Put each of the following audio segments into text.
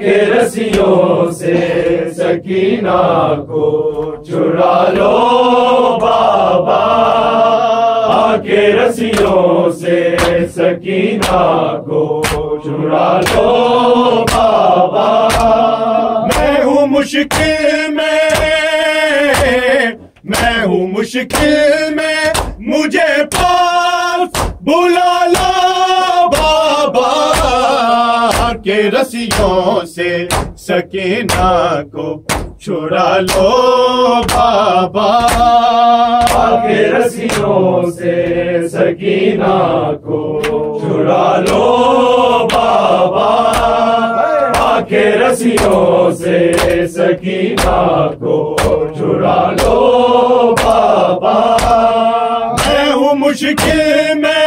کے رسیوں سے سکینہ کو چرا لو بابا۔ کے رسیوں سے سکینہ کو چرا لو بابا۔ میں ہوں مشکل میں میں ہوں مشکل میں، مجھے پاس بلا لو کے رسیوں سے سکینہ کو چھڑا لو بابا۔ کے رسیوں سے سکینہ کو چرا لو بابا۔ کے رسیوں سے سکینہ کو چرا لو بابا۔ میں ہوں مشکل میں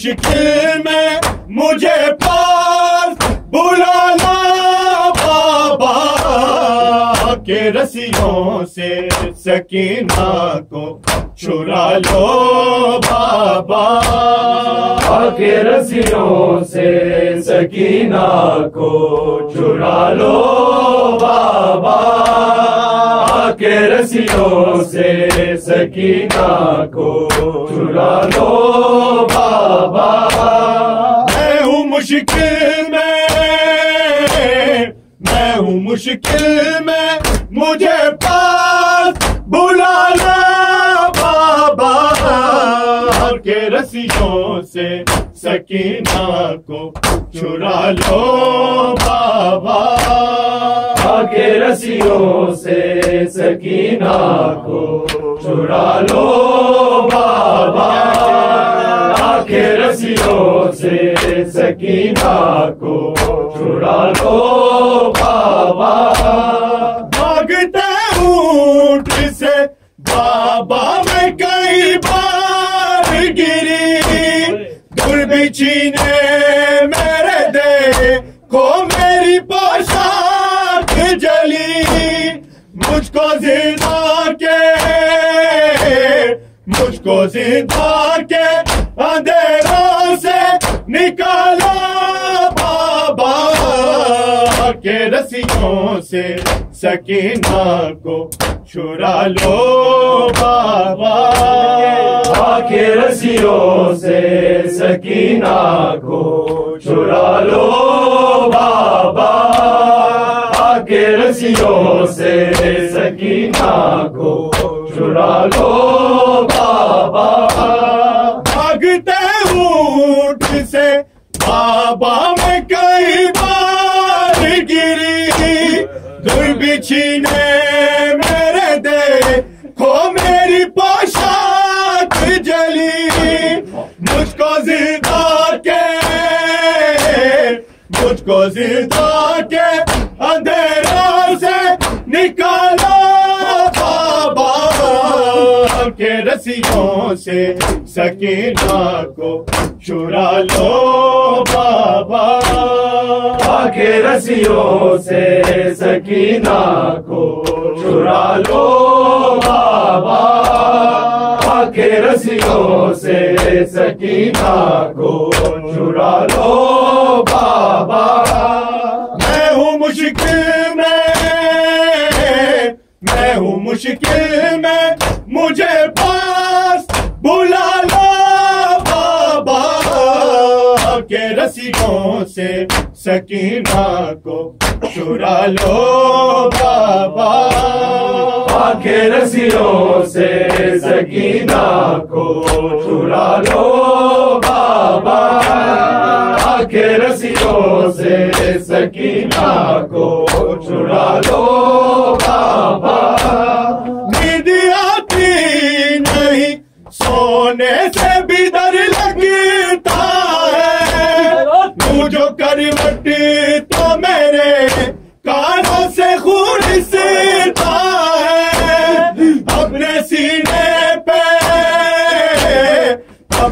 مشکل میں مجھے پاس بلانا بابا کے رسیوں سے سکینہ کو چھڑا لو بابا کے رسیوں سے سکینہ کو چرا لو بابا کے رسیوں سے سکینہ کو چرا لو بابا میں ہوں مشکل میں میں ہوں مشکل میں مجھے پاس بلا بابا کے رسیوں سے سکینہ کو چرا لو بابا رسیوں سے سکینہ کو چرا لو بابا۔ کے رسیوں سے سکینہ کو چرا لو بابا۔ بھاگتے اونٹ سے بابا میں کئی بار گری۔ دور بچھینے مجھ کو زندہ کے، مجھ کو زندہ کے اندھیروں سے نکالا بابا کے رسیوں سے، سکینہ کو چھڑا لو بابا کے رسیوں سے، سکینہ کو چرا لو کے رسیوں سے سکینہ کو چرا لو بابا۔ بھاگتے اونٹ سے بابا میں کئی بار گری۔ دور بچھینے میرے دے کھو میری پوشاک جلی۔ مجھ کو زندہ کے مجھ کو زندہ کے اندھیروں رسیوں سے سکینہ کو چرا لو بابا۔ کے رسیوں سے سکینہ کو چرا لو بابا۔ کے رسیوں سے سکینہ کو چرا لو بابا۔ میں ہوں مشکل میں میں ہوں مشکل میں رسیوں سے سکینہ کو چرا لو بابا۔ کے رسیوں سے سکینہ کو چرا لو بابا۔ کے رسیوں سے سکینہ کو چرا لو بابا۔ نیند آتی نہیں، سونے سے بھی در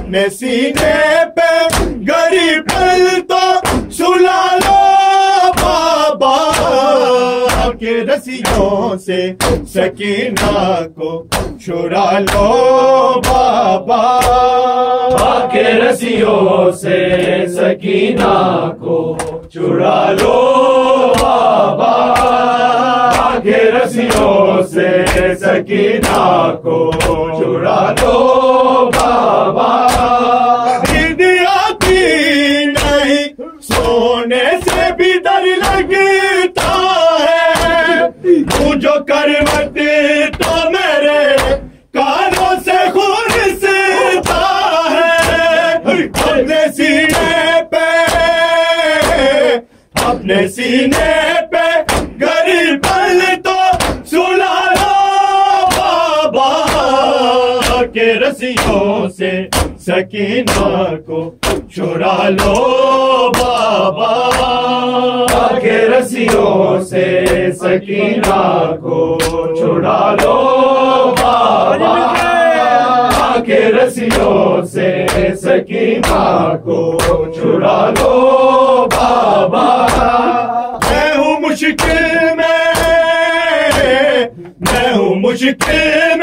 اپنے سینے پہ غریب دل تو سلا لو بابا کے رسیوں سے سکینہ کو چھڑا لو بابا۔ کے رسیوں سے سکینہ کو چڑا لو رسیوں سے سکینہ کو چڑا لو بابا نیند آتی نہیں سونے سے بھی ڈر لگتا ہے تو جو کروٹ تو میرے کانوں سے خون ستا ہے اپنے سینے پہ اپنے سینے رسیوں سے سکینہ کو چھڑا لو بابا۔ کے رسیوں سے سکینہ کو چھڑا لو بابا۔ کے رسیوں سے سکینہ کو چھڑا لو بابا۔ میں ہوں مشکل میں میں ہوں مشکل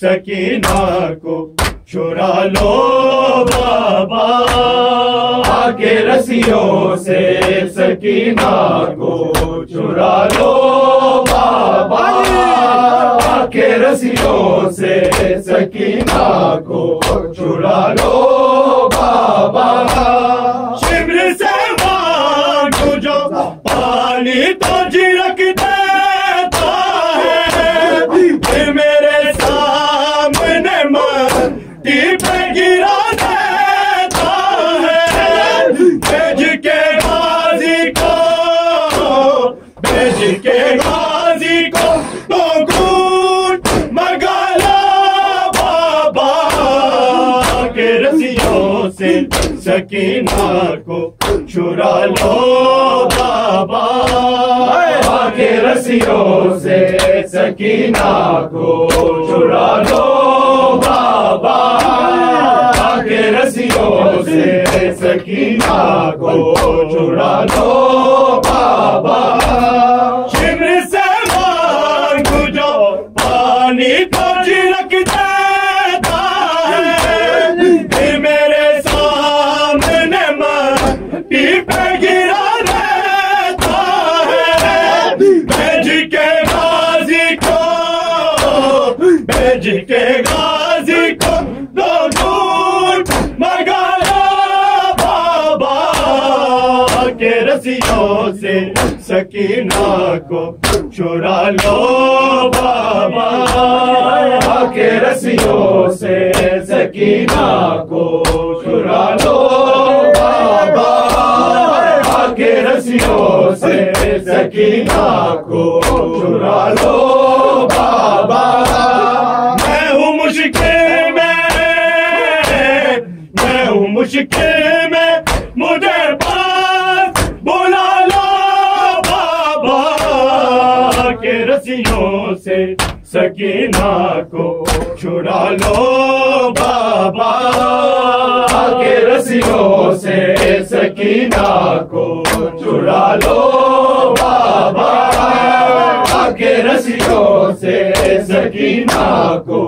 سکینہ کو چھڑا لو بابا۔ کے رسیوں سے سکینہ کو چرا لو بابا۔ کے رسیوں سے سکینہ کو چرا لو بابا۔ شمر سے مانگو جو پانی تو جھڑک سکینہ کو چھڑا لو بابا۔ کے رسیوں سے سکینہ کو چرا لو بابا۔ کے رسیوں سے سکینہ کو چرا لو بابا۔ کے سے سکینہ کو چورا لو بابا۔ کے رسیوں سے سکینہ کو چرا لو بابا۔ کے رسیوں سے سکینہ کو چرا لو بابا۔ میں ہوں مشکل میں میں ہوں مشکل سکینہ کو چھڑا لو بابا کے رسیوں سے سکینہ کو چرا لو بابا کے رسیوں سے سکینہ کو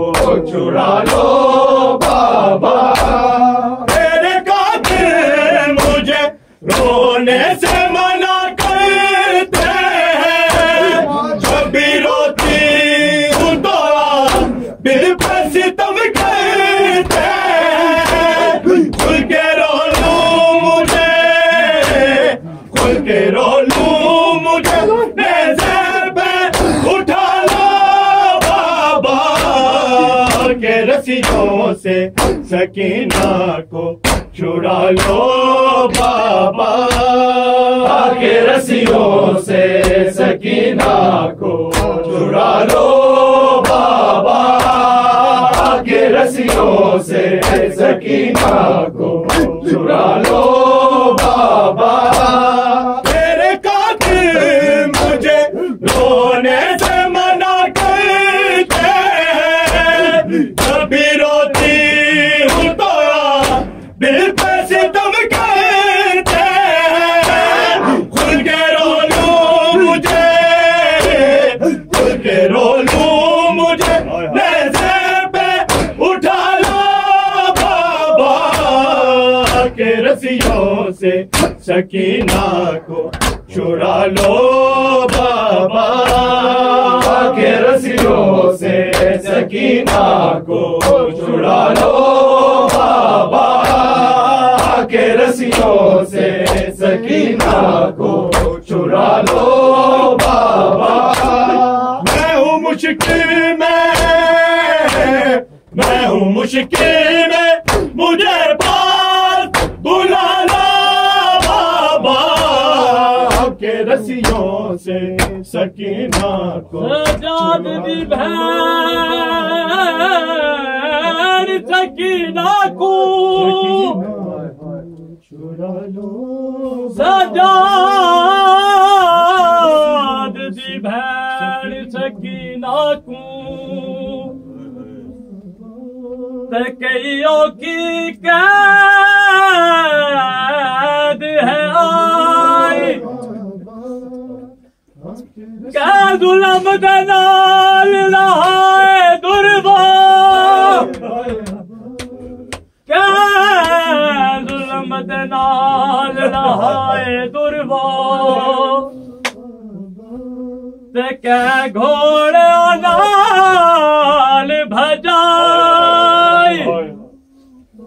چرا لو سکینہ کو چھڑا لو بابا۔ کے رسیوں سے سکینہ کو چھڑا لو بابا۔ کے رسیوں سے سکینہ کو رسیوں سے سکینہ کو چھڑا لو بابا۔ کے رسیوں سے سکینہ کو چھڑا لو بابا۔ کے رسیوں سے سکینہ کو چھڑا لو بابا۔ میں ہوں مشکل میں میں ہوں مشکل میں، مجھے سے سکینہ کو سجاد دی بہن سکینہ کو چھڑا لو سجاد دی بہن سکینہ کو تکیوں کی قید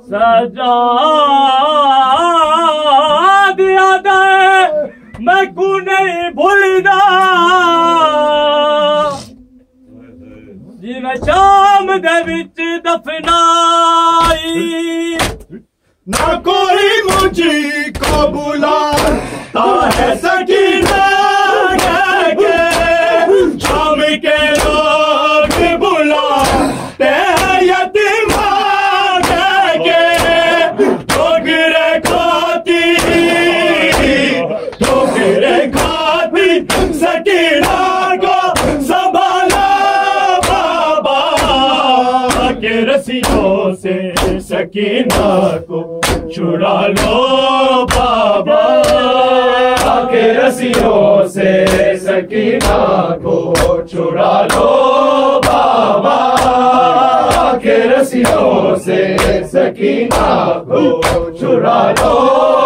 سجا دیا دے میں کو نہیں بھولنا دے وچ دفنائی نہ کوئی مجھے کو بلاتا ہے سکی سکینہ کو چھڑا لو بابا۔ کے رسیوں سے سکینہ کو چھڑا لو بابا۔ کے رسیوں سے سکینہ کو چھڑا لو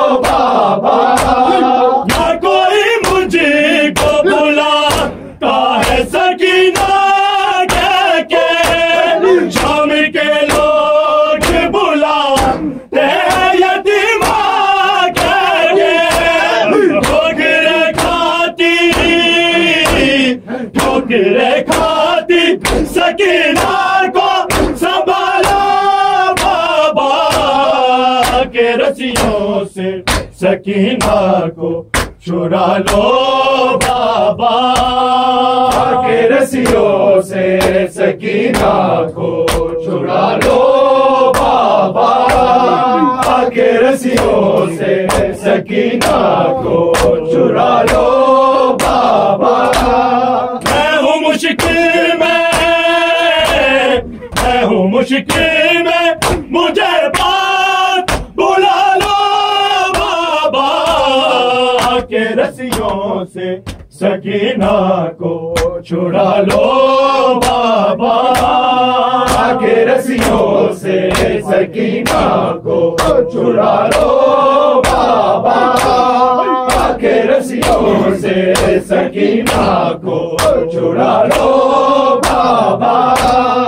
ٹھوکرے کھاتی سکینہ کو سنبھالا بابا کے رسیوں سے سکینہ کو چھڑا لو بابا کے رسیوں سے سکینہ کو چھڑا لو بابا کے رسیوں سے سکینہ کو چھڑا لو مشکل میں مجھے بات بلا لو بابا، کے رسیوں سے سکینہ کو چھڑا لو بابا۔ کے رسیوں سے سکینہ کو چھڑا لو بابا۔ کے رسیوں سے سکینہ کو چھڑا لو بابا۔